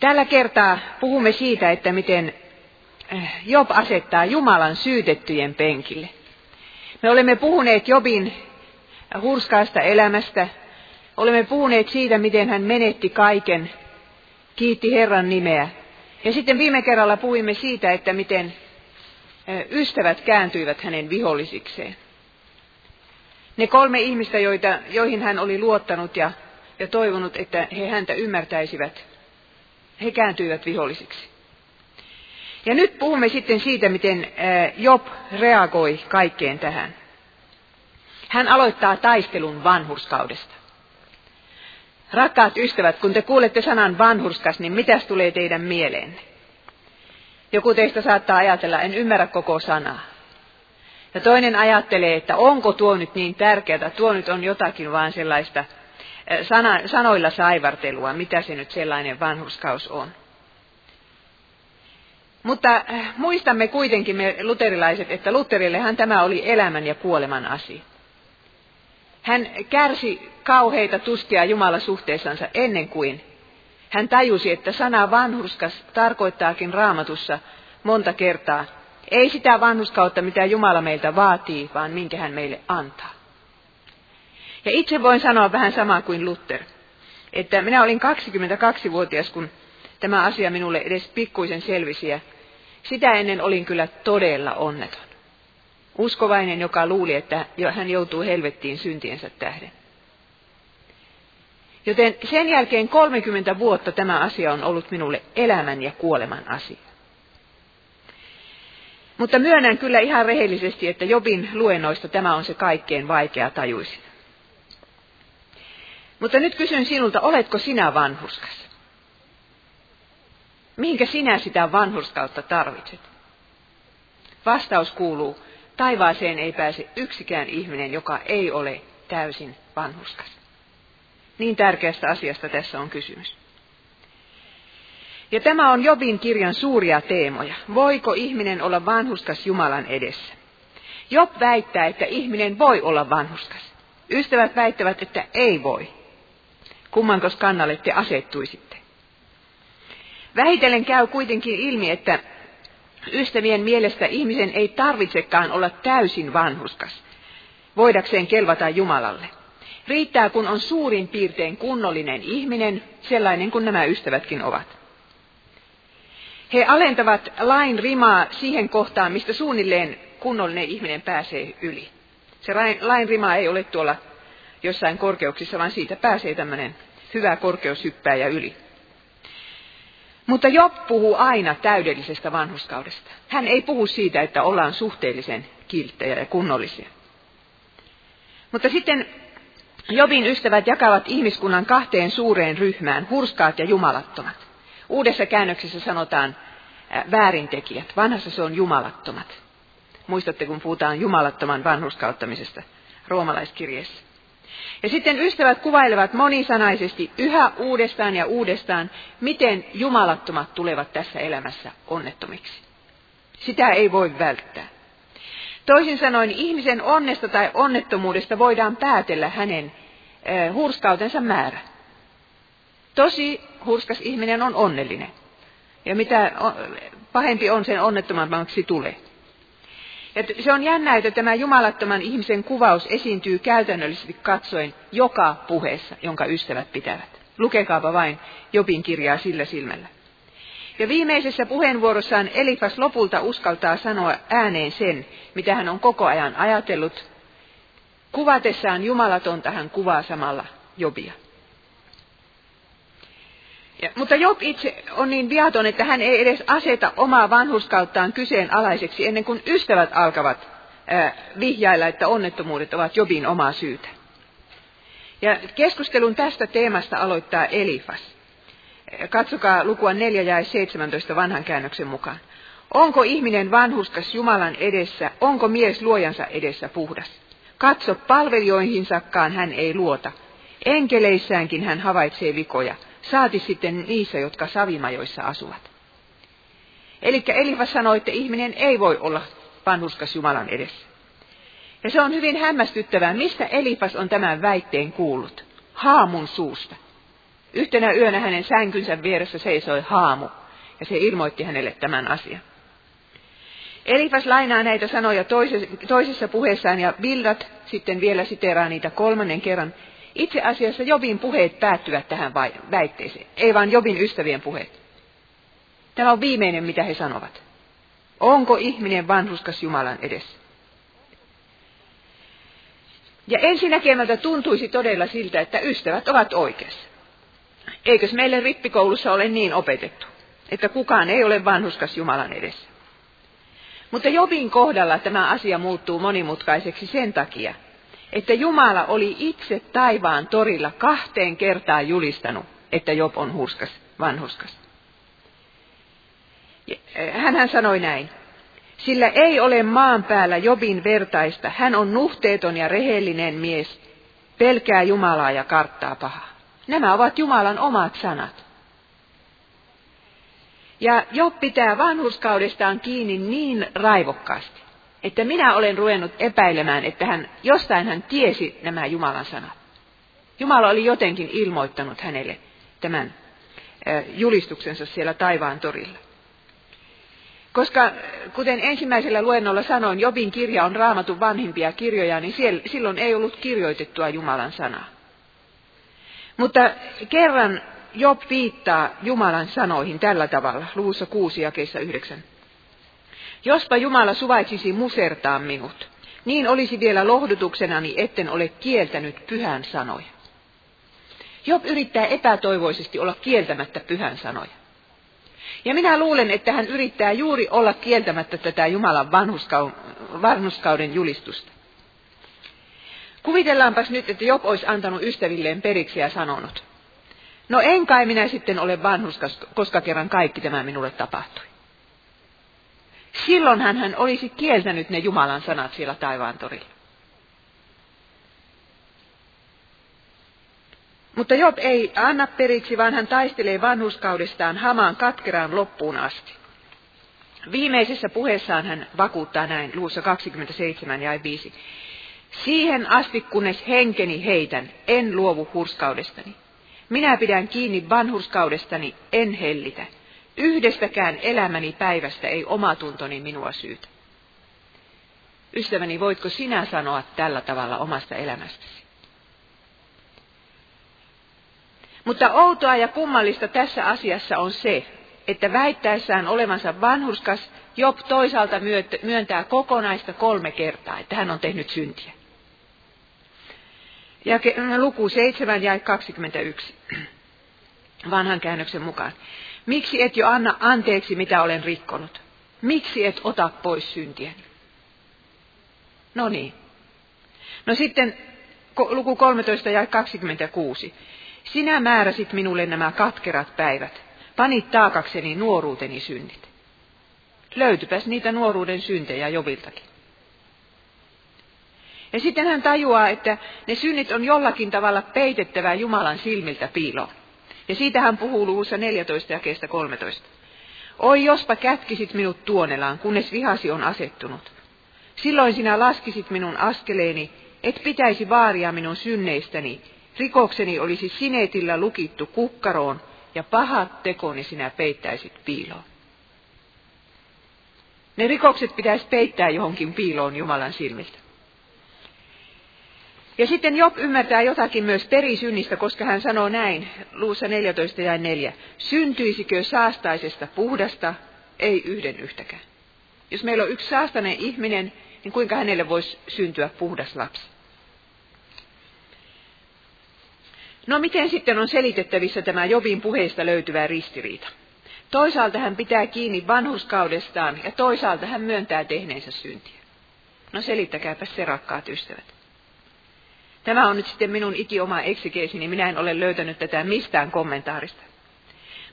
Tällä kertaa puhumme siitä, että miten eh, Job asettaa Jumalan syytettyjen penkille. Me olemme puhuneet Jobin hurskaasta elämästä. Olemme puhuneet siitä, miten hän menetti kaiken, kiitti Herran nimeä. Ja sitten viime kerralla puhuimme siitä, että miten eh, ystävät kääntyivät hänen vihollisikseen. Ne kolme ihmistä, joita, joihin hän oli luottanut ja, ja toivonut, että he häntä ymmärtäisivät, he kääntyivät vihollisiksi. Ja nyt puhumme sitten siitä, miten Job reagoi kaikkeen tähän. Hän aloittaa taistelun vanhurskaudesta. Rakkaat ystävät, kun te kuulette sanan vanhurskas, niin mitäs tulee teidän mieleenne? Joku teistä saattaa ajatella, en ymmärrä koko sanaa. Ja toinen ajattelee, että onko tuo nyt niin tärkeää, tuo nyt on jotakin vaan sellaista sana, sanoilla saivartelua, mitä se nyt sellainen vanhuskaus on. Mutta muistamme kuitenkin me luterilaiset, että Lutterillehan tämä oli elämän ja kuoleman asia. Hän kärsi kauheita tuskia Jumala suhteessansa ennen kuin hän tajusi, että sana vanhurskas tarkoittaakin raamatussa monta kertaa ei sitä vanhuskautta, mitä Jumala meiltä vaatii, vaan minkä hän meille antaa. Ja itse voin sanoa vähän samaa kuin Luther, että minä olin 22-vuotias, kun tämä asia minulle edes pikkuisen selvisi, ja sitä ennen olin kyllä todella onneton. Uskovainen, joka luuli, että hän joutuu helvettiin syntiensä tähden. Joten sen jälkeen 30 vuotta tämä asia on ollut minulle elämän ja kuoleman asia. Mutta myönnän kyllä ihan rehellisesti, että Jobin luennoista tämä on se kaikkein vaikea tajuisin. Mutta nyt kysyn sinulta, oletko sinä vanhuskas? Mihinkä sinä sitä vanhurskautta tarvitset? Vastaus kuuluu, taivaaseen ei pääse yksikään ihminen, joka ei ole täysin vanhuskas. Niin tärkeästä asiasta tässä on kysymys. Ja tämä on Jobin kirjan suuria teemoja. Voiko ihminen olla vanhuskas Jumalan edessä? Job väittää, että ihminen voi olla vanhuskas. Ystävät väittävät, että ei voi. Kummankos kannalle te asettuisitte? Vähitellen käy kuitenkin ilmi, että ystävien mielestä ihmisen ei tarvitsekaan olla täysin vanhuskas, voidakseen kelvata Jumalalle. Riittää, kun on suurin piirtein kunnollinen ihminen, sellainen kuin nämä ystävätkin ovat. He alentavat lain rimaa siihen kohtaan, mistä suunnilleen kunnollinen ihminen pääsee yli. Se lain rima ei ole tuolla jossain korkeuksissa, vaan siitä pääsee tämmöinen hyvä korkeushyppääjä yli. Mutta Job puhuu aina täydellisestä vanhuskaudesta. Hän ei puhu siitä, että ollaan suhteellisen kilttejä ja kunnollisia. Mutta sitten Jobin ystävät jakavat ihmiskunnan kahteen suureen ryhmään, hurskaat ja jumalattomat. Uudessa käännöksessä sanotaan väärintekijät. Vanhassa se on jumalattomat. Muistatte, kun puhutaan jumalattoman vanhuskauttamisesta roomalaiskirjeessä. Ja sitten ystävät kuvailevat monisanaisesti yhä uudestaan ja uudestaan, miten jumalattomat tulevat tässä elämässä onnettomiksi. Sitä ei voi välttää. Toisin sanoen ihmisen onnesta tai onnettomuudesta voidaan päätellä hänen hurskautensa määrä. Tosi hurskas ihminen on onnellinen. Ja mitä pahempi on, sen onnettomammaksi tulee. Ja se on jännä, että tämä jumalattoman ihmisen kuvaus esiintyy käytännöllisesti katsoen joka puheessa, jonka ystävät pitävät. Lukekaapa vain Jobin kirjaa sillä silmällä. Ja viimeisessä puheenvuorossaan Elifas lopulta uskaltaa sanoa ääneen sen, mitä hän on koko ajan ajatellut. Kuvatessaan jumalatonta hän kuvaa samalla Jobia. Ja, mutta Job itse on niin viaton, että hän ei edes aseta omaa vanhuskauttaan kyseenalaiseksi ennen kuin ystävät alkavat ää, vihjailla, että onnettomuudet ovat Jobin omaa syytä. Ja keskustelun tästä teemasta aloittaa Elifas. Katsokaa lukua 4 ja 17 vanhan käännöksen mukaan. Onko ihminen vanhuskas Jumalan edessä, onko mies luojansa edessä puhdas? Katso, palvelijoihinsakkaan hän ei luota. Enkeleissäänkin hän havaitsee vikoja saati sitten niissä, jotka savimajoissa asuvat. Eli Elifas sanoi, että ihminen ei voi olla vanhuskas Jumalan edessä. Ja se on hyvin hämmästyttävää, mistä Elifas on tämän väitteen kuullut. Haamun suusta. Yhtenä yönä hänen sänkynsä vieressä seisoi haamu, ja se ilmoitti hänelle tämän asian. Elifas lainaa näitä sanoja toisessa puheessaan ja Bildat sitten vielä siteraa niitä kolmannen kerran. Itse asiassa Jobin puheet päättyvät tähän väitteeseen, ei vaan Jobin ystävien puheet. Tämä on viimeinen, mitä he sanovat. Onko ihminen vanhuskas Jumalan edessä? Ja ensinäkemältä tuntuisi todella siltä, että ystävät ovat oikeassa. Eikös meille rippikoulussa ole niin opetettu, että kukaan ei ole vanhuskas Jumalan edessä? Mutta Jobin kohdalla tämä asia muuttuu monimutkaiseksi sen takia, että Jumala oli itse taivaan torilla kahteen kertaan julistanut, että Job on hurskas, vanhuskas. Eh, hän sanoi näin. Sillä ei ole maan päällä Jobin vertaista. Hän on nuhteeton ja rehellinen mies, pelkää Jumalaa ja karttaa pahaa. Nämä ovat Jumalan omat sanat. Ja Job pitää vanhuskaudestaan kiinni niin raivokkaasti, että minä olen ruvennut epäilemään, että hän, jostain hän tiesi nämä Jumalan sanat. Jumala oli jotenkin ilmoittanut hänelle tämän julistuksensa siellä taivaan torilla. Koska kuten ensimmäisellä luennolla sanoin, Jobin kirja on raamatun vanhimpia kirjoja, niin siellä, silloin ei ollut kirjoitettua Jumalan sanaa. Mutta kerran Job viittaa Jumalan sanoihin tällä tavalla, luvussa 6 ja keissa 9. Jospa Jumala suvaitsisi musertaa minut, niin olisi vielä lohdutuksenani, etten ole kieltänyt pyhän sanoja. Job yrittää epätoivoisesti olla kieltämättä pyhän sanoja. Ja minä luulen, että hän yrittää juuri olla kieltämättä tätä Jumalan vanhuskauden julistusta. Kuvitellaanpas nyt, että Job olisi antanut ystävilleen periksi ja sanonut, no en kai minä sitten ole vanhuskas, koska kerran kaikki tämä minulle tapahtui. Silloinhan hän olisi kieltänyt ne Jumalan sanat siellä taivaan torilla. Mutta Job ei anna periksi, vaan hän taistelee vanhuskaudestaan hamaan katkeraan loppuun asti. Viimeisessä puheessaan hän vakuuttaa näin, luussa 27 ja 5. Siihen asti, kunnes henkeni heitän, en luovu hurskaudestani. Minä pidän kiinni vanhurskaudestani, en hellitä. Yhdestäkään elämäni päivästä ei omatuntoni minua syytä. Ystäväni, voitko sinä sanoa tällä tavalla omasta elämästäsi? Mutta outoa ja kummallista tässä asiassa on se, että väittäessään olevansa vanhurskas, Job toisaalta myöntää kokonaista kolme kertaa, että hän on tehnyt syntiä. Ja luku 7 ja 21 vanhan käännöksen mukaan. Miksi et jo anna anteeksi, mitä olen rikkonut? Miksi et ota pois syntiäni? No niin. No sitten luku 13 ja 26. Sinä määräsit minulle nämä katkerat päivät. Panit taakakseni nuoruuteni synnit. Löytypäs niitä nuoruuden syntejä Joviltakin. Ja sitten hän tajuaa, että ne synnit on jollakin tavalla peitettävää Jumalan silmiltä piiloon. Ja siitä hän puhuu luvussa 14 ja kestä 13. Oi jospa kätkisit minut tuonelaan, kunnes vihasi on asettunut. Silloin sinä laskisit minun askeleeni, et pitäisi vaaria minun synneistäni, Rikokseni olisi sinetillä lukittu kukkaroon ja pahat tekoni sinä peittäisit piiloon. Ne rikokset pitäisi peittää johonkin piiloon Jumalan silmiltä. Ja sitten Job ymmärtää jotakin myös perisynnistä, koska hän sanoo näin, luussa 14 ja 4. Syntyisikö saastaisesta puhdasta? Ei yhden yhtäkään. Jos meillä on yksi saastainen ihminen, niin kuinka hänelle voisi syntyä puhdas lapsi? No miten sitten on selitettävissä tämä Jobin puheesta löytyvä ristiriita? Toisaalta hän pitää kiinni vanhuskaudestaan ja toisaalta hän myöntää tehneensä syntiä. No selittäkääpä se, rakkaat ystävät. Tämä on nyt sitten minun ikioma eksikeesini, minä en ole löytänyt tätä mistään kommentaarista.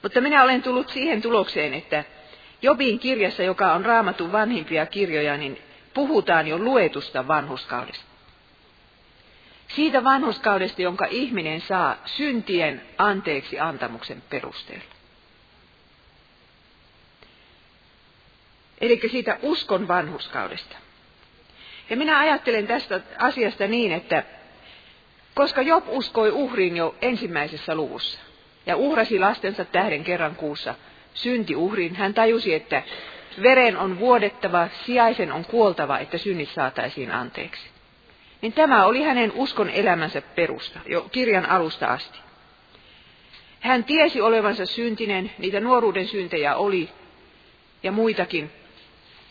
Mutta minä olen tullut siihen tulokseen, että Jobin kirjassa, joka on raamatun vanhimpia kirjoja, niin puhutaan jo luetusta vanhuskaudesta. Siitä vanhuskaudesta, jonka ihminen saa syntien anteeksi antamuksen perusteella. Eli siitä uskon vanhuskaudesta. Ja minä ajattelen tästä asiasta niin, että koska Job uskoi uhriin jo ensimmäisessä luvussa, ja uhrasi lastensa tähden kerran kuussa syntiuhrin, hän tajusi, että veren on vuodettava, sijaisen on kuoltava, että synnit saataisiin anteeksi. Niin tämä oli hänen uskon elämänsä perusta, jo kirjan alusta asti. Hän tiesi olevansa syntinen, niitä nuoruuden syntejä oli ja muitakin,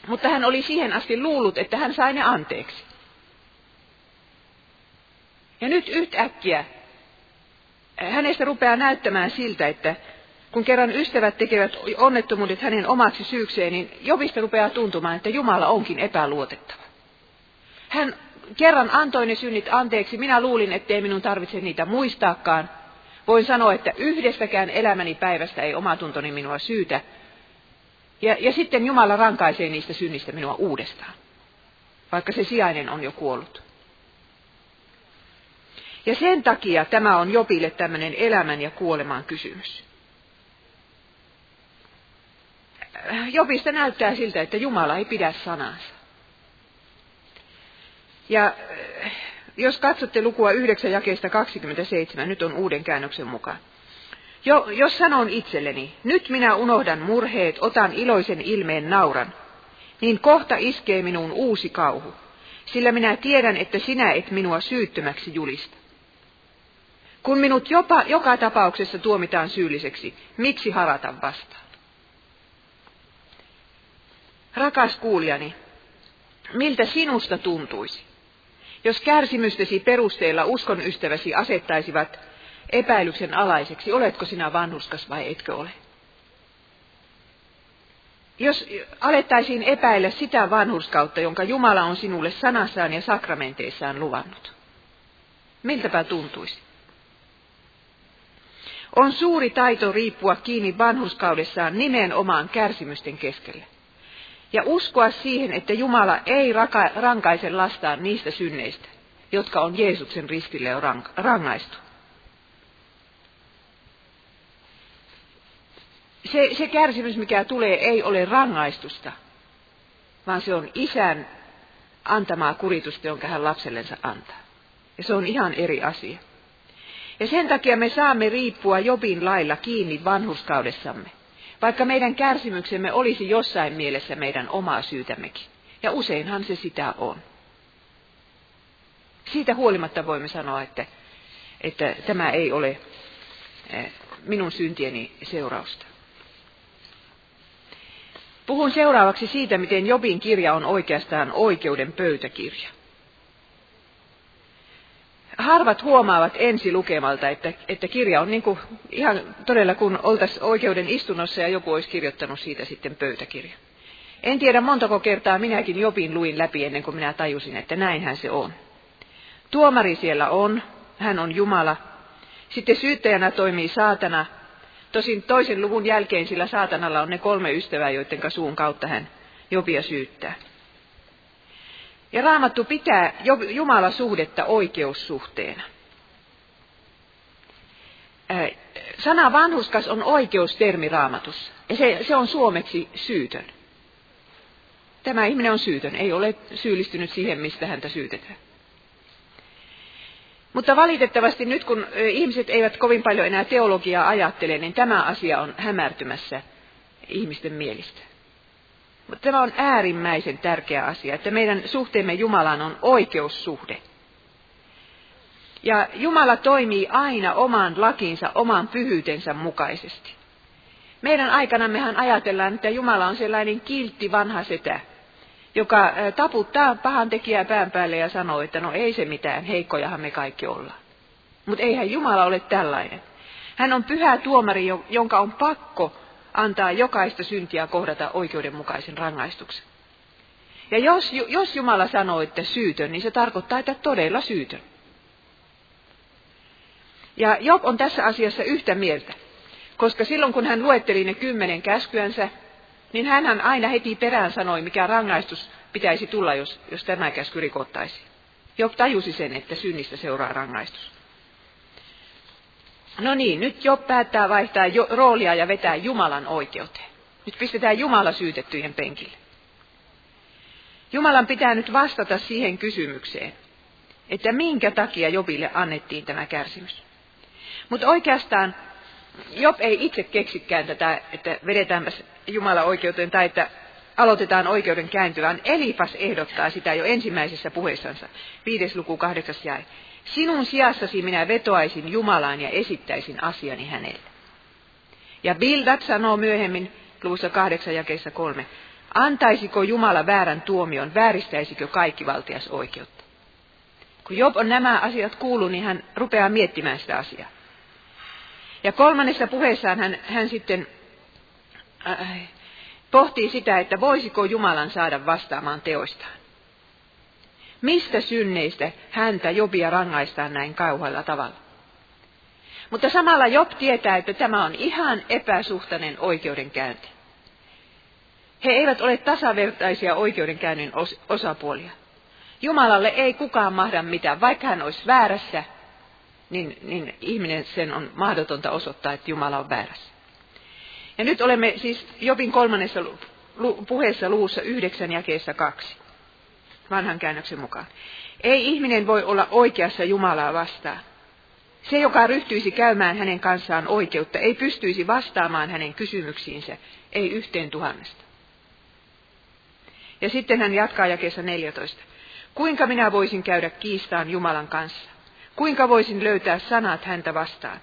mutta hän oli siihen asti luullut, että hän sai ne anteeksi. Ja nyt yhtäkkiä hänestä rupeaa näyttämään siltä, että kun kerran ystävät tekevät onnettomuudet hänen omaksi syykseen, niin Jobista rupeaa tuntumaan, että Jumala onkin epäluotettava. Hän kerran antoi ne synnit anteeksi, minä luulin, ettei minun tarvitse niitä muistaakaan. Voin sanoa, että yhdestäkään elämäni päivästä ei oma tuntoni minua syytä. Ja, ja sitten Jumala rankaisee niistä synnistä minua uudestaan, vaikka se sijainen on jo kuollut. Ja sen takia tämä on Jopille tämmöinen elämän ja kuoleman kysymys. Jopista näyttää siltä, että Jumala ei pidä sanansa. Ja jos katsotte lukua 9 jakeesta 27, nyt on uuden käännöksen mukaan. Jo, jos sanon itselleni, nyt minä unohdan murheet, otan iloisen ilmeen nauran, niin kohta iskee minuun uusi kauhu, sillä minä tiedän, että sinä et minua syyttömäksi julista. Kun minut jopa joka tapauksessa tuomitaan syylliseksi, miksi harata vastaan? Rakas kuulijani, miltä sinusta tuntuisi, jos kärsimystesi perusteella uskon ystäväsi asettaisivat epäilyksen alaiseksi, oletko sinä vanhuskas vai etkö ole? Jos alettaisiin epäillä sitä vanhurskautta, jonka Jumala on sinulle sanassaan ja sakramenteissaan luvannut, miltäpä tuntuisi? On suuri taito riippua kiinni vanhuskaudessaan nimenomaan kärsimysten keskellä. Ja uskoa siihen, että Jumala ei raka- rankaise lastaan niistä synneistä, jotka on Jeesuksen ristille jo rangaistu. Se, se kärsimys, mikä tulee, ei ole rangaistusta, vaan se on isän antamaa kuritusta, jonka hän lapsellensa antaa. Ja se on ihan eri asia. Ja sen takia me saamme riippua Jobin lailla kiinni vanhuskaudessamme, vaikka meidän kärsimyksemme olisi jossain mielessä meidän omaa syytämmekin. Ja useinhan se sitä on. Siitä huolimatta voimme sanoa, että, että tämä ei ole eh, minun syntieni seurausta. Puhun seuraavaksi siitä, miten Jobin kirja on oikeastaan oikeuden pöytäkirja harvat huomaavat ensi lukemalta, että, että kirja on niin kuin ihan todella kun oltaisiin oikeuden istunnossa ja joku olisi kirjoittanut siitä sitten pöytäkirja. En tiedä montako kertaa minäkin Jopin luin läpi ennen kuin minä tajusin, että näinhän se on. Tuomari siellä on, hän on Jumala. Sitten syyttäjänä toimii saatana. Tosin toisen luvun jälkeen sillä saatanalla on ne kolme ystävää, joiden suun kautta hän Jopia syyttää. Ja raamattu pitää Jumala-suhdetta oikeussuhteena. Sana vanhuskas on oikeustermi raamatussa. Ja se, se on suomeksi syytön. Tämä ihminen on syytön, ei ole syyllistynyt siihen, mistä häntä syytetään. Mutta valitettavasti nyt kun ihmiset eivät kovin paljon enää teologiaa ajattele, niin tämä asia on hämärtymässä ihmisten mielistä. Tämä on äärimmäisen tärkeä asia, että meidän suhteemme Jumalaan on oikeussuhde. Ja Jumala toimii aina oman lakinsa, oman pyhyytensä mukaisesti. Meidän aikanammehan ajatellaan, että Jumala on sellainen kiltti vanha setä, joka taputtaa pahan tekijää pään päälle ja sanoo, että no ei se mitään, heikkojahan me kaikki ollaan. Mutta eihän Jumala ole tällainen. Hän on pyhä tuomari, jonka on pakko antaa jokaista syntiä kohdata oikeudenmukaisen rangaistuksen. Ja jos, jos Jumala sanoo, että syytön, niin se tarkoittaa, että todella syytön. Ja Job on tässä asiassa yhtä mieltä, koska silloin kun hän luetteli ne kymmenen käskyänsä, niin hän aina heti perään sanoi, mikä rangaistus pitäisi tulla, jos, jos tämä käsky rikottaisi. Job tajusi sen, että synnistä seuraa rangaistus. No niin, nyt jo päättää vaihtaa jo, roolia ja vetää Jumalan oikeuteen. Nyt pistetään Jumala syytettyjen penkille. Jumalan pitää nyt vastata siihen kysymykseen, että minkä takia Jobille annettiin tämä kärsimys. Mutta oikeastaan Job ei itse keksikään tätä, että vedetään Jumala oikeuteen tai että aloitetaan oikeuden käynti, vaan Elifas ehdottaa sitä jo ensimmäisessä puheessansa, viides luku kahdeksas jäi. Sinun sijassasi minä vetoaisin Jumalaan ja esittäisin asiani hänelle. Ja Bildat sanoo myöhemmin luvussa kahdeksan jakeessa kolme, antaisiko Jumala väärän tuomion, vääristäisikö kaikki valtias oikeutta. Kun Job on nämä asiat kuullut, niin hän rupeaa miettimään sitä asiaa. Ja kolmannessa puheessaan hän, hän sitten äh, pohtii sitä, että voisiko Jumalan saada vastaamaan teoistaan. Mistä synneistä häntä Jobia rangaistaan näin kauhalla tavalla? Mutta samalla Job tietää, että tämä on ihan epäsuhtainen oikeudenkäynti. He eivät ole tasavertaisia oikeudenkäynnin osapuolia. Jumalalle ei kukaan mahda mitään, vaikka hän olisi väärässä, niin, niin ihminen sen on mahdotonta osoittaa, että Jumala on väärässä. Ja nyt olemme siis Jobin kolmannessa puheessa luvussa yhdeksän jakeessa kaksi, vanhan käännöksen mukaan. Ei ihminen voi olla oikeassa Jumalaa vastaan. Se, joka ryhtyisi käymään hänen kanssaan oikeutta, ei pystyisi vastaamaan hänen kysymyksiinsä, ei yhteen tuhannesta. Ja sitten hän jatkaa jakeessa 14. Kuinka minä voisin käydä kiistaan Jumalan kanssa? Kuinka voisin löytää sanat häntä vastaan?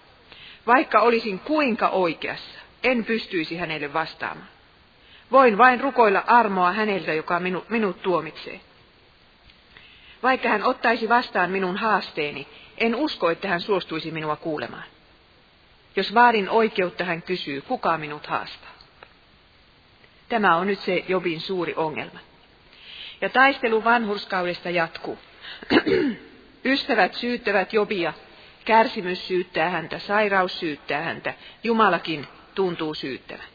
Vaikka olisin kuinka oikeassa, en pystyisi hänelle vastaamaan. Voin vain rukoilla armoa häneltä, joka minu, minut tuomitsee. Vaikka hän ottaisi vastaan minun haasteeni, en usko, että hän suostuisi minua kuulemaan. Jos vaadin oikeutta, hän kysyy, kuka minut haastaa. Tämä on nyt se Jobin suuri ongelma. Ja taistelu vanhurskaudesta jatkuu. Ystävät syyttävät Jobia, kärsimys syyttää häntä, sairaus syyttää häntä, Jumalakin tuntuu syyttävän.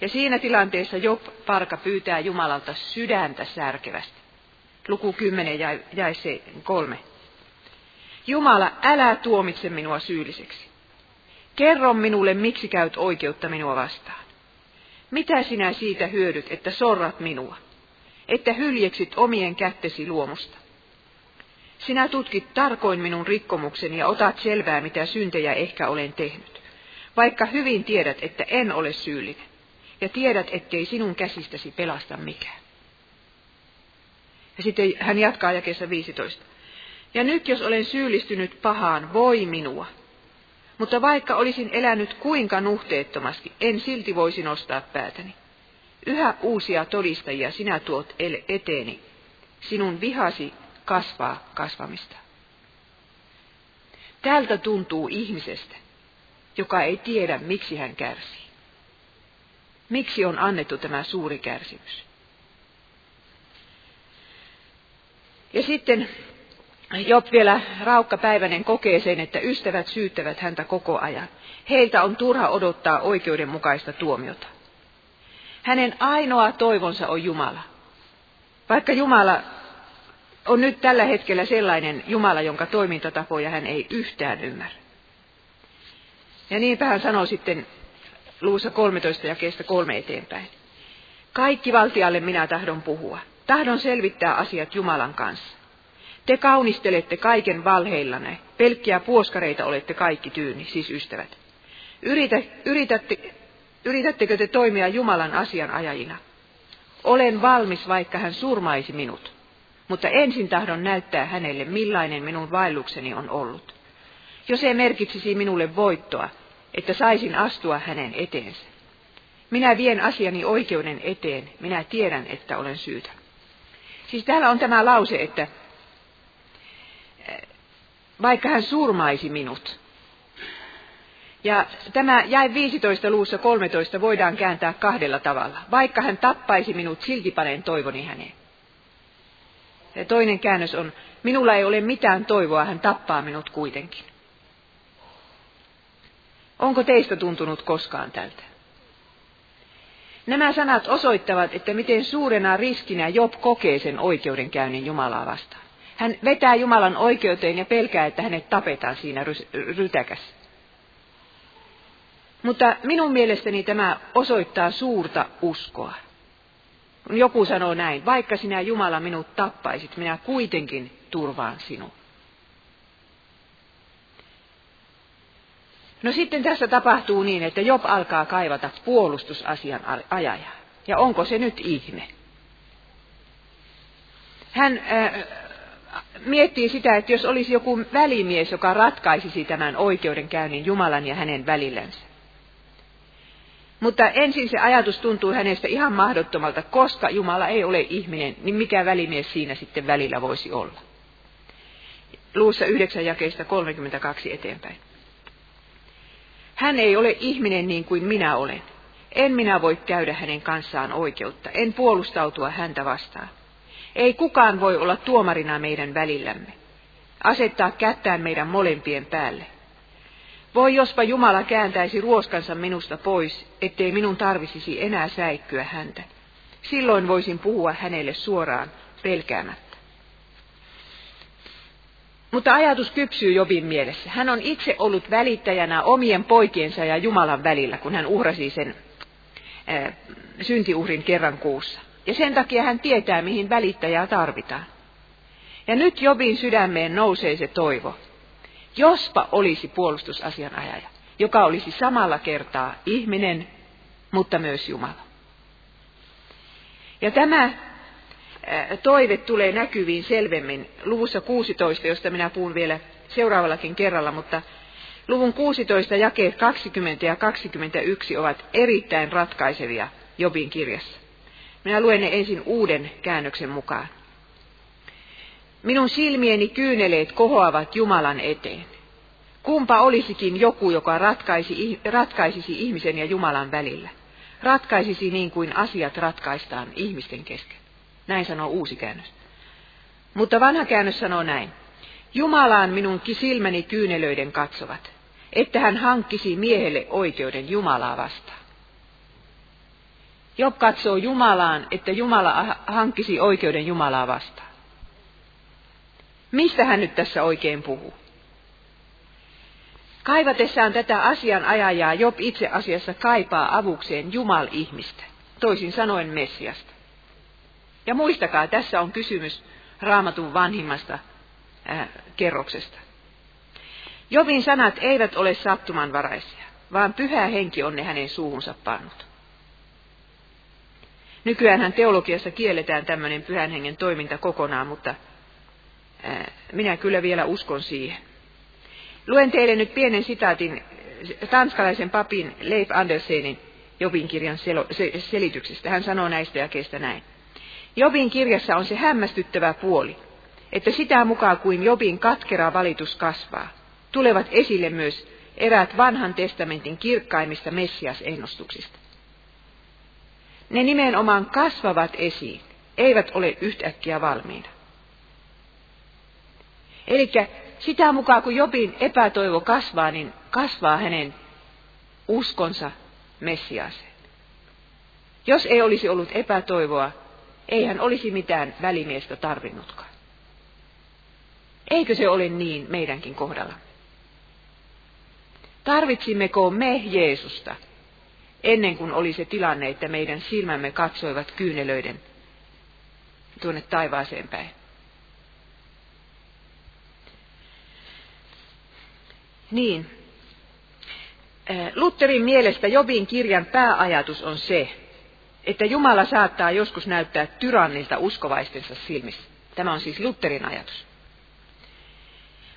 Ja siinä tilanteessa Job Parka pyytää Jumalalta sydäntä särkevästi. Luku 10 jäi, jäi se kolme. Jumala, älä tuomitse minua syylliseksi. Kerro minulle, miksi käyt oikeutta minua vastaan. Mitä sinä siitä hyödyt, että sorrat minua, että hyljeksit omien kättesi luomusta? Sinä tutkit tarkoin minun rikkomukseni ja otat selvää, mitä syntejä ehkä olen tehnyt, vaikka hyvin tiedät, että en ole syyllinen, ja tiedät, ettei sinun käsistäsi pelasta mikään. Ja sitten hän jatkaa jakeessa 15. Ja nyt jos olen syyllistynyt pahaan, voi minua. Mutta vaikka olisin elänyt kuinka nuhteettomasti, en silti voisi nostaa päätäni. Yhä uusia todistajia sinä tuot eteeni. Sinun vihasi kasvaa kasvamista. Tältä tuntuu ihmisestä, joka ei tiedä, miksi hän kärsii. Miksi on annettu tämä suuri kärsimys? Ja sitten Job vielä raukkapäiväinen kokee sen, että ystävät syyttävät häntä koko ajan. Heiltä on turha odottaa oikeudenmukaista tuomiota. Hänen ainoa toivonsa on Jumala. Vaikka Jumala on nyt tällä hetkellä sellainen Jumala, jonka toimintatapoja hän ei yhtään ymmärrä. Ja niinpä hän sanoo sitten luussa 13 ja kestä kolme eteenpäin. Kaikki valtialle minä tahdon puhua. Tahdon selvittää asiat Jumalan kanssa. Te kaunistelette kaiken valheillanne. Pelkkiä puoskareita olette kaikki tyyni, siis ystävät. Yritä, yritätte, yritättekö te toimia Jumalan asianajajina? Olen valmis, vaikka hän surmaisi minut. Mutta ensin tahdon näyttää hänelle, millainen minun vaellukseni on ollut. Jos se merkitsisi minulle voittoa, että saisin astua hänen eteensä. Minä vien asiani oikeuden eteen, minä tiedän, että olen syytä. Siis täällä on tämä lause, että vaikka hän surmaisi minut. Ja tämä jäi 15 luussa 13 voidaan kääntää kahdella tavalla. Vaikka hän tappaisi minut, silti panen toivoni häneen. Ja toinen käännös on, minulla ei ole mitään toivoa, hän tappaa minut kuitenkin. Onko teistä tuntunut koskaan tältä? Nämä sanat osoittavat, että miten suurena riskinä Job kokee sen oikeudenkäynnin Jumalaa vastaan. Hän vetää Jumalan oikeuteen ja pelkää, että hänet tapetaan siinä rytäkässä. Mutta minun mielestäni tämä osoittaa suurta uskoa. Kun joku sanoo näin, vaikka sinä Jumala minut tappaisit, minä kuitenkin turvaan sinun. No sitten tässä tapahtuu niin, että Job alkaa kaivata puolustusasian ajajaa. Ja onko se nyt ihme? Hän äh, miettii sitä, että jos olisi joku välimies, joka ratkaisisi tämän oikeudenkäynnin Jumalan ja hänen välillänsä. Mutta ensin se ajatus tuntuu hänestä ihan mahdottomalta, koska Jumala ei ole ihminen, niin mikä välimies siinä sitten välillä voisi olla. Luussa 9 jakeista 32 eteenpäin. Hän ei ole ihminen niin kuin minä olen. En minä voi käydä hänen kanssaan oikeutta, en puolustautua häntä vastaan. Ei kukaan voi olla tuomarina meidän välillämme, asettaa kättään meidän molempien päälle. Voi jospa Jumala kääntäisi ruoskansa minusta pois, ettei minun tarvisisi enää säikkyä häntä. Silloin voisin puhua hänelle suoraan, pelkäämättä. Mutta ajatus kypsyy Jobin mielessä. Hän on itse ollut välittäjänä omien poikiensa ja Jumalan välillä, kun hän uhrasi sen ää, syntiuhrin kerran kuussa. Ja sen takia hän tietää, mihin välittäjää tarvitaan. Ja nyt Jobin sydämeen nousee se toivo. Jospa olisi puolustusasianajaja, joka olisi samalla kertaa ihminen, mutta myös Jumala. Ja tämä toive tulee näkyviin selvemmin luvussa 16, josta minä puhun vielä seuraavallakin kerralla, mutta luvun 16 jakeet 20 ja 21 ovat erittäin ratkaisevia Jobin kirjassa. Minä luen ne ensin uuden käännöksen mukaan. Minun silmieni kyyneleet kohoavat Jumalan eteen. Kumpa olisikin joku, joka ratkaisi, ratkaisisi ihmisen ja Jumalan välillä. Ratkaisisi niin kuin asiat ratkaistaan ihmisten kesken. Näin sanoo uusi käännös. Mutta vanha käännös sanoo näin. Jumalaan minun silmäni kyynelöiden katsovat, että hän hankkisi miehelle oikeuden Jumalaa vastaan. Job katsoo Jumalaan, että Jumala hankkisi oikeuden Jumalaa vastaan. Mistä hän nyt tässä oikein puhuu? Kaivatessaan tätä asianajajaa Job itse asiassa kaipaa avukseen Jumal-ihmistä, toisin sanoen Messiasta. Ja muistakaa, tässä on kysymys raamatun vanhimmasta äh, kerroksesta. Jobin sanat eivät ole sattumanvaraisia, vaan pyhä henki on ne hänen suuhunsa pannut. Nykyään teologiassa kielletään tämmöinen pyhän hengen toiminta kokonaan, mutta ää, minä kyllä vielä uskon siihen. Luen teille nyt pienen sitaatin tanskalaisen papin Leif Andersenin Jobin kirjan selityksestä. Hän sanoo näistä jakeista näin. Jobin kirjassa on se hämmästyttävä puoli, että sitä mukaan kuin Jobin katkera valitus kasvaa, tulevat esille myös eräät vanhan testamentin kirkkaimmista Messias-ennustuksista. Ne nimenomaan kasvavat esiin, eivät ole yhtäkkiä valmiina. Eli sitä mukaan kun Jobin epätoivo kasvaa, niin kasvaa hänen uskonsa Messiaaseen. Jos ei olisi ollut epätoivoa, ei hän olisi mitään välimiestä tarvinnutkaan. Eikö se ole niin meidänkin kohdalla? Tarvitsimmeko me Jeesusta ennen kuin oli se tilanne, että meidän silmämme katsoivat kyynelöiden tuonne taivaaseen päin? Niin. Lutherin mielestä Jobin kirjan pääajatus on se, että Jumala saattaa joskus näyttää tyrannilta uskovaistensa silmissä. Tämä on siis Lutherin ajatus.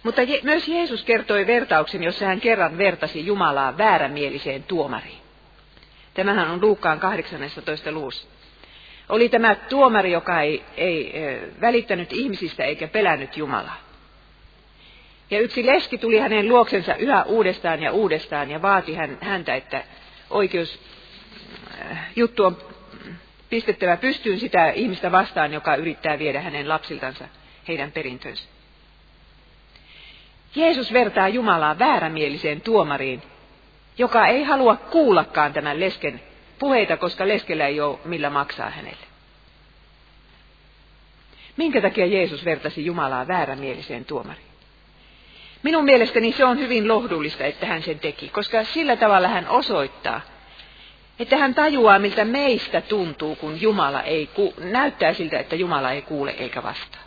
Mutta je- myös Jeesus kertoi vertauksen, jossa hän kerran vertasi Jumalaa väärämieliseen tuomariin. Tämähän on Luukkaan 18. luussa. Oli tämä tuomari, joka ei, ei välittänyt ihmisistä eikä pelännyt Jumalaa. Ja yksi leski tuli hänen luoksensa yhä uudestaan ja uudestaan ja vaati hän, häntä, että oikeus juttu on pistettävä pystyyn sitä ihmistä vastaan, joka yrittää viedä hänen lapsiltansa heidän perintönsä. Jeesus vertaa Jumalaa väärämieliseen tuomariin, joka ei halua kuullakaan tämän lesken puheita, koska leskellä ei ole millä maksaa hänelle. Minkä takia Jeesus vertasi Jumalaa väärämieliseen tuomariin? Minun mielestäni se on hyvin lohdullista, että hän sen teki, koska sillä tavalla hän osoittaa, että hän tajuaa, miltä meistä tuntuu, kun Jumala ei ku- näyttää siltä, että Jumala ei kuule eikä vastaa.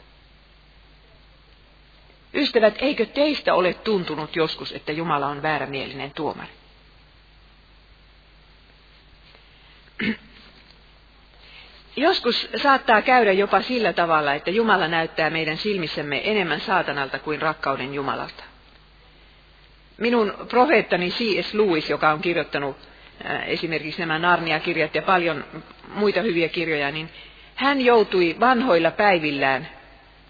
Ystävät, eikö teistä ole tuntunut joskus, että Jumala on väärämielinen tuomari? Joskus saattaa käydä jopa sillä tavalla, että Jumala näyttää meidän silmissämme enemmän saatanalta kuin rakkauden Jumalalta. Minun profeettani C.S. Lewis, joka on kirjoittanut esimerkiksi nämä Narnia-kirjat ja paljon muita hyviä kirjoja, niin hän joutui vanhoilla päivillään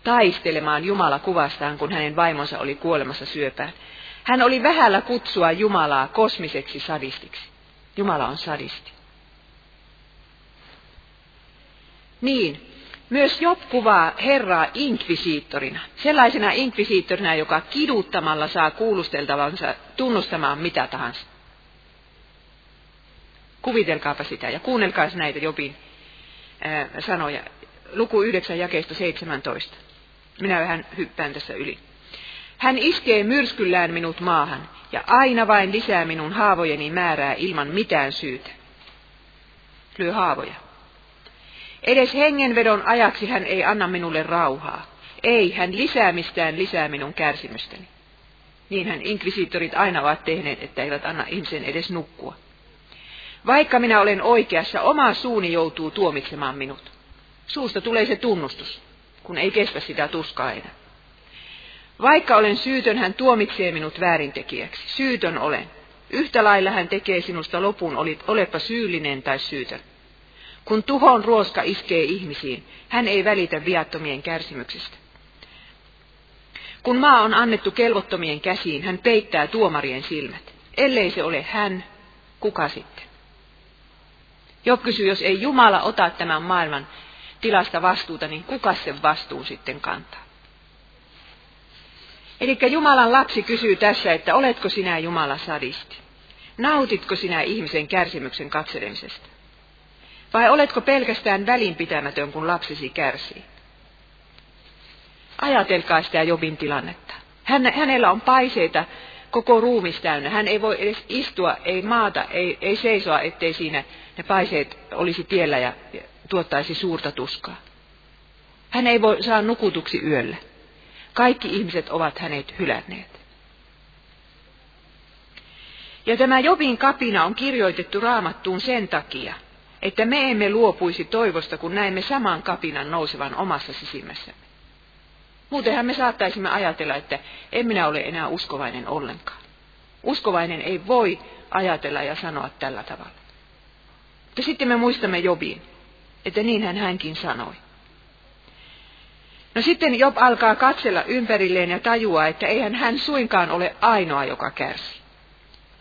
taistelemaan Jumala kuvastaan, kun hänen vaimonsa oli kuolemassa syöpään. Hän oli vähällä kutsua Jumalaa kosmiseksi sadistiksi. Jumala on sadisti. Niin, myös Job kuvaa Herraa inkvisiittorina, sellaisena inkvisiittorina, joka kiduttamalla saa kuulusteltavansa tunnustamaan mitä tahansa. Kuvitelkaapa sitä ja kuunnelkaa näitä Jobin ää, sanoja. Luku 9 jakeesta 17. Minä vähän hyppään tässä yli. Hän iskee myrskyllään minut maahan ja aina vain lisää minun haavojeni määrää ilman mitään syytä. Lyö haavoja. Edes hengenvedon ajaksi hän ei anna minulle rauhaa. Ei, hän lisää mistään lisää minun kärsimystäni. Niinhän inkvisiittorit aina ovat tehneet, että eivät anna ihmisen edes nukkua. Vaikka minä olen oikeassa, oma suuni joutuu tuomitsemaan minut. Suusta tulee se tunnustus, kun ei kestä sitä tuskaa enää. Vaikka olen syytön, hän tuomitsee minut väärintekijäksi. Syytön olen. Yhtä lailla hän tekee sinusta lopun, olit, olepa syyllinen tai syytön. Kun tuhon ruoska iskee ihmisiin, hän ei välitä viattomien kärsimyksistä. Kun maa on annettu kelvottomien käsiin, hän peittää tuomarien silmät. Ellei se ole hän, kuka sitten? Job kysyy, jos ei Jumala ota tämän maailman tilasta vastuuta, niin kuka sen vastuun sitten kantaa? Eli Jumalan lapsi kysyy tässä, että oletko sinä Jumala sadisti? Nautitko sinä ihmisen kärsimyksen katselemisesta? Vai oletko pelkästään välinpitämätön, kun lapsisi kärsii? Ajatelkaa sitä Jobin tilannetta. Hän, hänellä on paiseita koko ruumis täynnä. Hän ei voi edes istua, ei maata, ei, ei seisoa, ettei siinä ne paiseet olisi tiellä ja tuottaisi suurta tuskaa. Hän ei voi saa nukutuksi yöllä. Kaikki ihmiset ovat hänet hylänneet. Ja tämä Jobin kapina on kirjoitettu raamattuun sen takia, että me emme luopuisi toivosta, kun näemme saman kapinan nousevan omassa sisimmässämme. Muutenhan me saattaisimme ajatella, että en minä ole enää uskovainen ollenkaan. Uskovainen ei voi ajatella ja sanoa tällä tavalla. Mutta sitten me muistamme Jobin, että niinhän hänkin sanoi. No sitten Job alkaa katsella ympärilleen ja tajua, että eihän hän suinkaan ole ainoa, joka kärsii.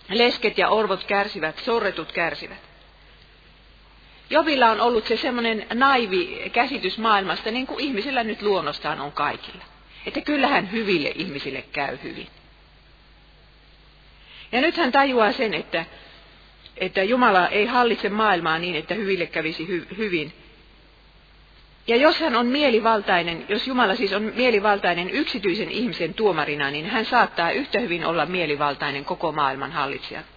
Lesket ja orvot kärsivät, sorretut kärsivät. Jobilla on ollut se semmoinen naivi käsitys maailmasta, niin kuin ihmisillä nyt luonnostaan on kaikilla. Että kyllähän hyville ihmisille käy hyvin. Ja nyt hän tajuaa sen, että, että Jumala ei hallitse maailmaa niin, että hyville kävisi hy, hyvin. Ja jos hän on mielivaltainen, jos Jumala siis on mielivaltainen yksityisen ihmisen tuomarina, niin hän saattaa yhtä hyvin olla mielivaltainen koko maailman hallitsijana.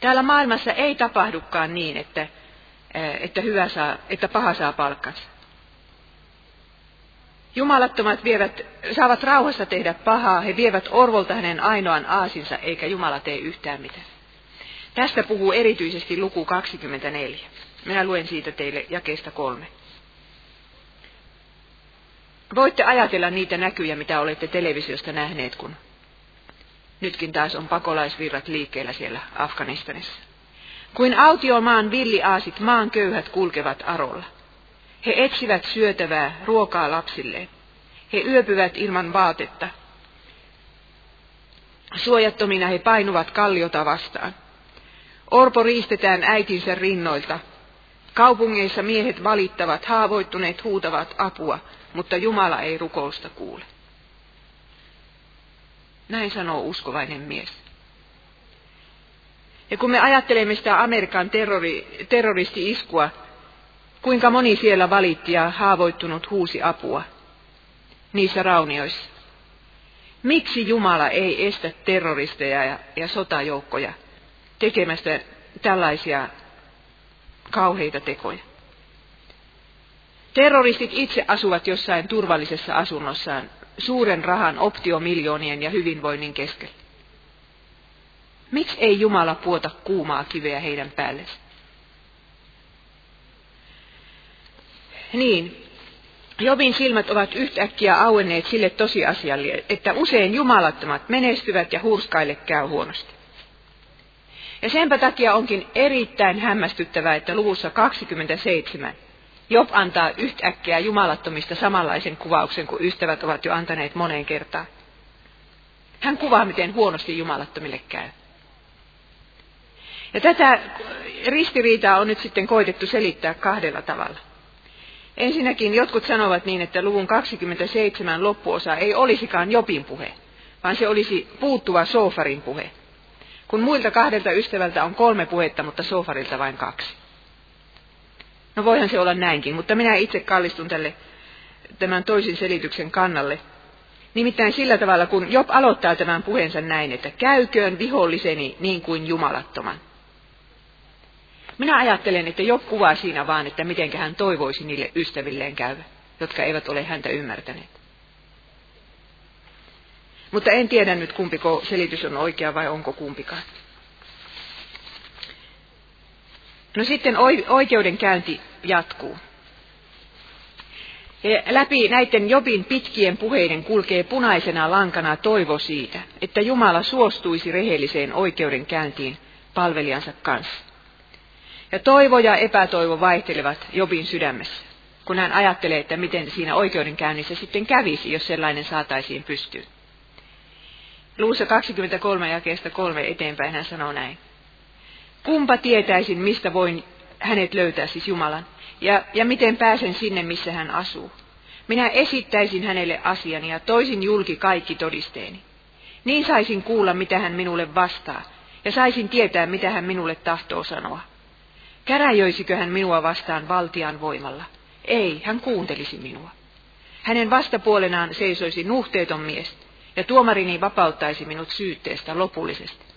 Täällä maailmassa ei tapahdukaan niin, että, että, hyvä saa, että paha saa palkkansa. Jumalattomat vievät, saavat rauhassa tehdä pahaa, he vievät orvolta hänen ainoan aasinsa, eikä Jumala tee yhtään mitään. Tästä puhuu erityisesti luku 24. Minä luen siitä teille jakeesta kolme. Voitte ajatella niitä näkyjä, mitä olette televisiosta nähneet, kun Nytkin taas on pakolaisvirrat liikkeellä siellä Afganistanissa. Kuin autiomaan villiaasit maan köyhät kulkevat arolla. He etsivät syötävää ruokaa lapsilleen. He yöpyvät ilman vaatetta. Suojattomina he painuvat kalliota vastaan. Orpo riistetään äitinsä rinnoilta. Kaupungeissa miehet valittavat, haavoittuneet huutavat apua, mutta Jumala ei rukousta kuule. Näin sanoo uskovainen mies. Ja kun me ajattelemme sitä Amerikan terrori, terroristi-iskua, kuinka moni siellä valitti ja haavoittunut huusi apua niissä raunioissa. Miksi Jumala ei estä terroristeja ja, ja sotajoukkoja tekemästä tällaisia kauheita tekoja? Terroristit itse asuvat jossain turvallisessa asunnossaan suuren rahan optiomiljoonien ja hyvinvoinnin keskellä. Miksi ei Jumala puota kuumaa kiveä heidän päällensä? Niin, Jobin silmät ovat yhtäkkiä auenneet sille tosiasialle, että usein jumalattomat menestyvät ja hurskaille käy huonosti. Ja senpä takia onkin erittäin hämmästyttävää, että luvussa 27 Job antaa yhtäkkiä jumalattomista samanlaisen kuvauksen kuin ystävät ovat jo antaneet moneen kertaan. Hän kuvaa, miten huonosti jumalattomille käy. Ja tätä ristiriitaa on nyt sitten koitettu selittää kahdella tavalla. Ensinnäkin jotkut sanovat niin, että luvun 27 loppuosa ei olisikaan Jopin puhe, vaan se olisi puuttuva Sofarin puhe. Kun muilta kahdelta ystävältä on kolme puhetta, mutta Sofarilta vain kaksi. No voihan se olla näinkin, mutta minä itse kallistun tälle tämän toisen selityksen kannalle. Nimittäin sillä tavalla, kun Job aloittaa tämän puheensa näin, että käyköön viholliseni niin kuin jumalattoman. Minä ajattelen, että Job kuvaa siinä vaan, että miten hän toivoisi niille ystävilleen käyvä, jotka eivät ole häntä ymmärtäneet. Mutta en tiedä nyt kumpiko selitys on oikea vai onko kumpikaan. No sitten oikeudenkäynti jatkuu. Ja läpi näiden Jobin pitkien puheiden kulkee punaisena lankana toivo siitä, että Jumala suostuisi rehelliseen oikeudenkäyntiin palvelijansa kanssa. Ja toivo ja epätoivo vaihtelevat Jobin sydämessä, kun hän ajattelee, että miten siinä oikeudenkäynnissä sitten kävisi, jos sellainen saataisiin pystyyn. Luussa 23 jakeesta kolme eteenpäin hän sanoo näin. Kumpa tietäisin, mistä voin hänet löytää, siis Jumalan, ja, ja miten pääsen sinne, missä hän asuu. Minä esittäisin hänelle asiani ja toisin julki kaikki todisteeni. Niin saisin kuulla, mitä hän minulle vastaa, ja saisin tietää, mitä hän minulle tahtoo sanoa. Käräjöisikö hän minua vastaan valtian voimalla? Ei, hän kuuntelisi minua. Hänen vastapuolenaan seisoisi nuhteeton mies, ja tuomarini vapauttaisi minut syytteestä lopullisesti.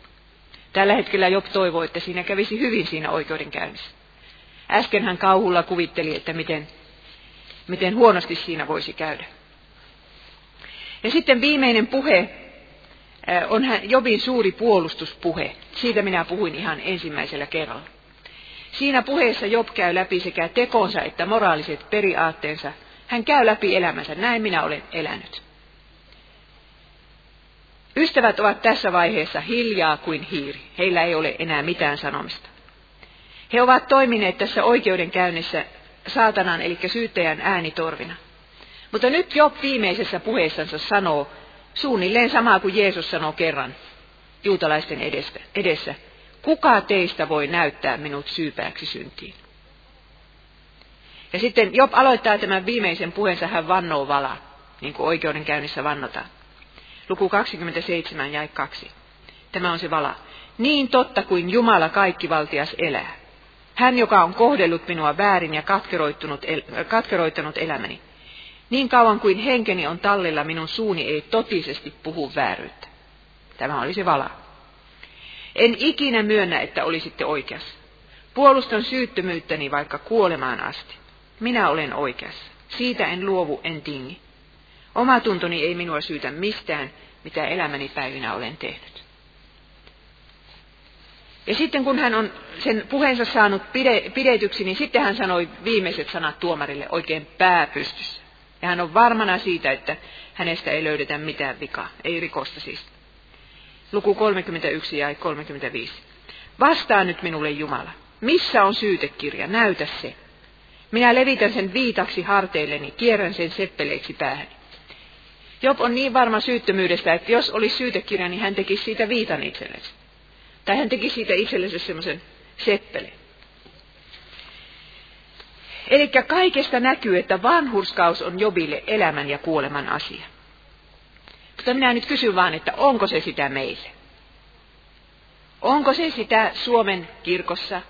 Tällä hetkellä Job toivoi, että siinä kävisi hyvin siinä oikeudenkäynnissä. Äsken hän kauhulla kuvitteli, että miten, miten huonosti siinä voisi käydä. Ja sitten viimeinen puhe on Jobin suuri puolustuspuhe. Siitä minä puhuin ihan ensimmäisellä kerralla. Siinä puheessa Job käy läpi sekä tekonsa että moraaliset periaatteensa. Hän käy läpi elämänsä. Näin minä olen elänyt. Ystävät ovat tässä vaiheessa hiljaa kuin hiiri. Heillä ei ole enää mitään sanomista. He ovat toimineet tässä oikeudenkäynnissä saatanan eli syyttäjän äänitorvina. Mutta nyt jo viimeisessä puheessansa sanoo suunnilleen samaa kuin Jeesus sanoo kerran juutalaisten edessä. edessä. Kuka teistä voi näyttää minut syypääksi syntiin? Ja sitten Job aloittaa tämän viimeisen puheensa, hän vannoo valaa, niin kuin oikeudenkäynnissä vannotaan. Luku 27 jäi 2. Tämä on se vala. Niin totta kuin Jumala kaikkivaltias elää. Hän, joka on kohdellut minua väärin ja katkeroittunut, el, katkeroittanut elämäni. Niin kauan kuin henkeni on tallella, minun suuni ei totisesti puhu vääryyttä. Tämä oli se vala. En ikinä myönnä, että olisitte oikeassa. Puolustan syyttömyyttäni vaikka kuolemaan asti. Minä olen oikeassa. Siitä en luovu, en tingi. Oma tuntoni ei minua syytä mistään, mitä elämäni päivinä olen tehnyt. Ja sitten kun hän on sen puheensa saanut pide, pidetyksi, niin sitten hän sanoi viimeiset sanat tuomarille oikein pääpystyssä. Ja hän on varmana siitä, että hänestä ei löydetä mitään vikaa, ei rikosta siis. Luku 31 ja 35. Vastaa nyt minulle Jumala. Missä on syytekirja? Näytä se. Minä levitän sen viitaksi harteilleni, kierrän sen seppeleiksi päähäni. Job on niin varma syyttömyydestä, että jos olisi syytekirja, niin hän tekisi siitä viitan itsellensä. Tai hän teki siitä itsellensä semmoisen seppeleen. Eli kaikesta näkyy, että vanhurskaus on Jobille elämän ja kuoleman asia. Mutta minä nyt kysyn vaan, että onko se sitä meille? Onko se sitä Suomen kirkossa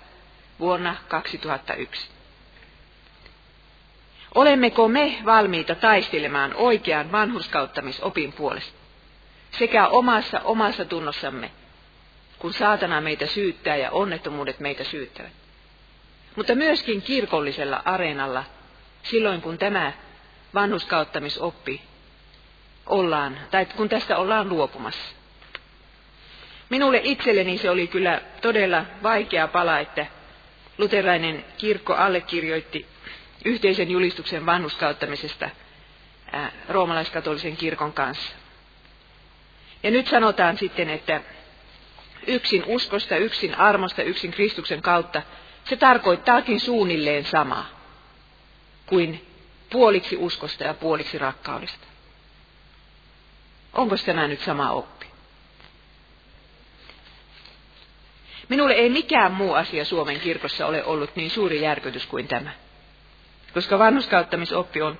vuonna 2001? Olemmeko me valmiita taistelemaan oikean vanhurskauttamisopin puolesta? Sekä omassa omassa tunnossamme, kun saatana meitä syyttää ja onnettomuudet meitä syyttävät. Mutta myöskin kirkollisella areenalla, silloin kun tämä vanhuskauttamisoppi ollaan, tai kun tästä ollaan luopumassa. Minulle itselleni se oli kyllä todella vaikea pala, että luterilainen kirkko allekirjoitti yhteisen julistuksen vanhuskauttamisesta roomalaiskatolisen kirkon kanssa. Ja nyt sanotaan sitten, että yksin uskosta, yksin armosta, yksin Kristuksen kautta, se tarkoittaakin suunnilleen samaa kuin puoliksi uskosta ja puoliksi rakkaudesta. Onko tämä nyt sama oppi? Minulle ei mikään muu asia Suomen kirkossa ole ollut niin suuri järkytys kuin tämä. Koska vanhuskauttamisoppi on,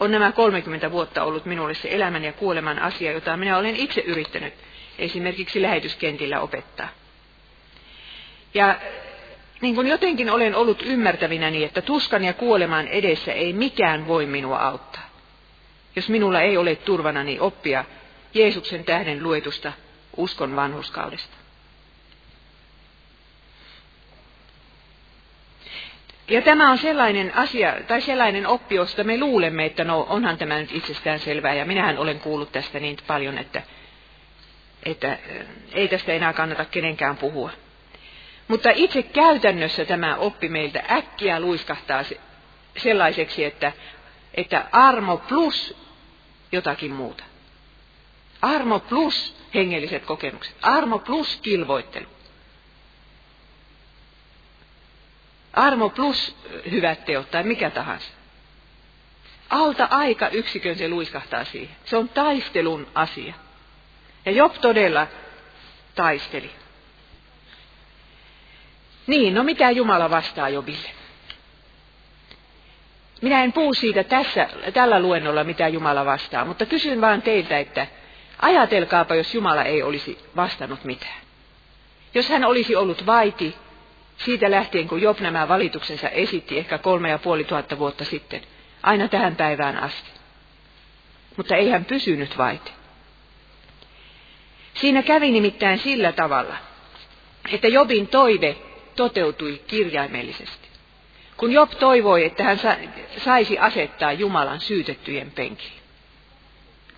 on nämä 30 vuotta ollut minulle se elämän ja kuoleman asia, jota minä olen itse yrittänyt esimerkiksi lähetyskentillä opettaa. Ja niin kuin jotenkin olen ollut ymmärtävinäni, että tuskan ja kuoleman edessä ei mikään voi minua auttaa. Jos minulla ei ole turvanani oppia Jeesuksen tähden luetusta uskon vanhuskaudesta. Ja tämä on sellainen asia, tai sellainen oppi, josta me luulemme, että no onhan tämä nyt itsestään selvää, ja minähän olen kuullut tästä niin paljon, että, että ei tästä enää kannata kenenkään puhua. Mutta itse käytännössä tämä oppi meiltä äkkiä luiskahtaa sellaiseksi, että, että armo plus jotakin muuta. Armo plus hengelliset kokemukset. Armo plus kilvoittelu. Armo plus hyvät teot tai mikä tahansa. Alta aika yksikön se luiskahtaa siihen. Se on taistelun asia. Ja Job todella taisteli. Niin, no mitä Jumala vastaa Jobille? Minä en puhu siitä tässä, tällä luennolla, mitä Jumala vastaa, mutta kysyn vaan teiltä, että ajatelkaapa, jos Jumala ei olisi vastannut mitään. Jos hän olisi ollut vaiti siitä lähtien, kun Job nämä valituksensa esitti ehkä kolme ja puoli tuhatta vuotta sitten, aina tähän päivään asti. Mutta ei hän pysynyt vaiti. Siinä kävi nimittäin sillä tavalla, että Jobin toive toteutui kirjaimellisesti. Kun Job toivoi, että hän saisi asettaa Jumalan syytettyjen penkille.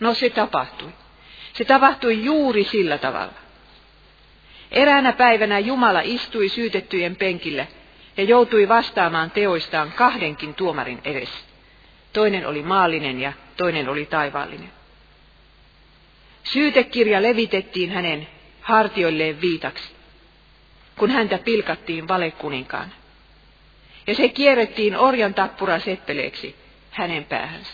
No se tapahtui. Se tapahtui juuri sillä tavalla. Eräänä päivänä Jumala istui syytettyjen penkillä ja joutui vastaamaan teoistaan kahdenkin tuomarin edessä. Toinen oli maallinen ja toinen oli taivaallinen. Syytekirja levitettiin hänen hartioilleen viitaksi, kun häntä pilkattiin valekuninkaan. Ja se kierrettiin orjan tappura seppeleeksi hänen päähänsä.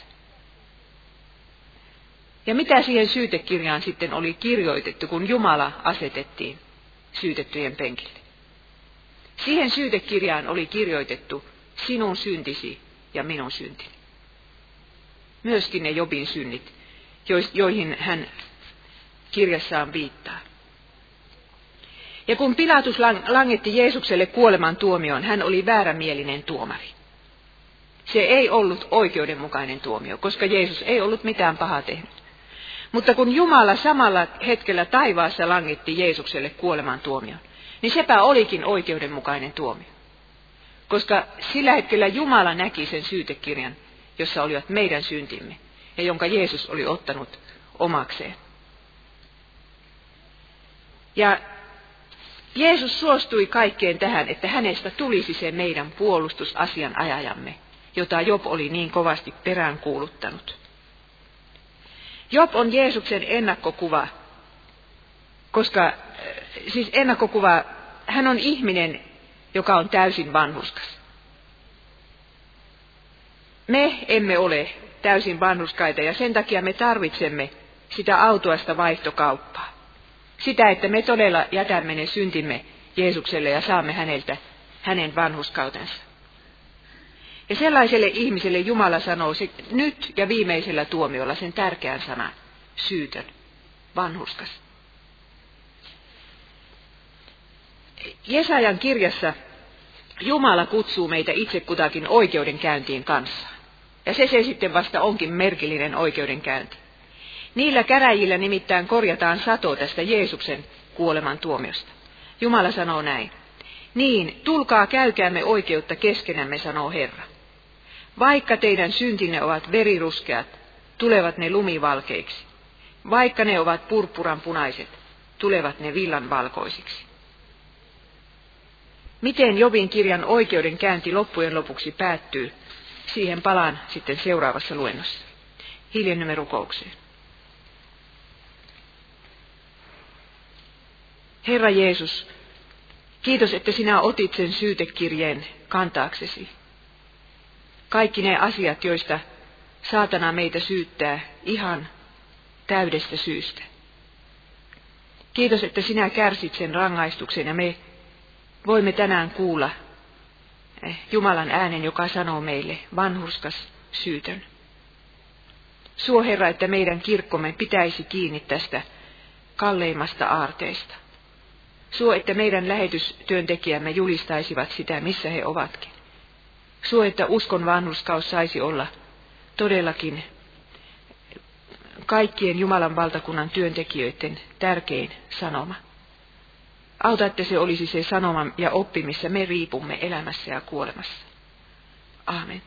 Ja mitä siihen syytekirjaan sitten oli kirjoitettu, kun Jumala asetettiin syytettyjen penkille? Siihen syytekirjaan oli kirjoitettu sinun syntisi ja minun syntini. Myöskin ne Jobin synnit, joihin hän kirjassaan viittaa. Ja kun Pilatus langetti Jeesukselle kuoleman tuomioon, hän oli väärämielinen tuomari. Se ei ollut oikeudenmukainen tuomio, koska Jeesus ei ollut mitään pahaa tehnyt. Mutta kun Jumala samalla hetkellä taivaassa langitti Jeesukselle kuoleman tuomion, niin sepä olikin oikeudenmukainen tuomio. Koska sillä hetkellä Jumala näki sen syytekirjan, jossa olivat meidän syntimme, ja jonka Jeesus oli ottanut omakseen. Ja Jeesus suostui kaikkeen tähän, että hänestä tulisi se meidän puolustusasianajajamme, jota Job oli niin kovasti peräänkuuluttanut. Job on Jeesuksen ennakkokuva, koska siis ennakkokuva, hän on ihminen, joka on täysin vanhuskas. Me emme ole täysin vanhuskaita ja sen takia me tarvitsemme sitä autoasta vaihtokauppaa. Sitä, että me todella jätämme ne syntimme Jeesukselle ja saamme häneltä hänen vanhuskautensa. Ja sellaiselle ihmiselle Jumala sanoo se nyt ja viimeisellä tuomiolla sen tärkeän sanan, syytön, vanhuskas. Jesajan kirjassa Jumala kutsuu meitä itse kutakin oikeudenkäyntiin kanssa. Ja se se sitten vasta onkin merkillinen oikeudenkäynti. Niillä käräjillä nimittäin korjataan sato tästä Jeesuksen kuoleman tuomiosta. Jumala sanoo näin. Niin, tulkaa käykäämme oikeutta keskenämme, sanoo Herra. Vaikka teidän syntinne ovat veriruskeat, tulevat ne lumivalkeiksi. Vaikka ne ovat purppuran punaiset, tulevat ne villan valkoisiksi. Miten Jobin kirjan oikeudenkäynti loppujen lopuksi päättyy, siihen palaan sitten seuraavassa luennossa. Hiljennymme rukoukseen. Herra Jeesus, kiitos, että sinä otit sen syytekirjeen kantaaksesi. Kaikki ne asiat, joista saatana meitä syyttää ihan täydestä syystä. Kiitos, että sinä kärsit sen rangaistuksen ja me voimme tänään kuulla eh, Jumalan äänen, joka sanoo meille, vanhurskas syytön. Suo Herra, että meidän kirkkomme pitäisi kiinni tästä kalleimmasta aarteesta. Suo, että meidän lähetystyöntekijämme julistaisivat sitä, missä he ovatkin. Suo, että uskon vanhuskaus saisi olla todellakin kaikkien Jumalan valtakunnan työntekijöiden tärkein sanoma. Auta, että se olisi se sanoma ja oppi, missä me riipumme elämässä ja kuolemassa. Amen.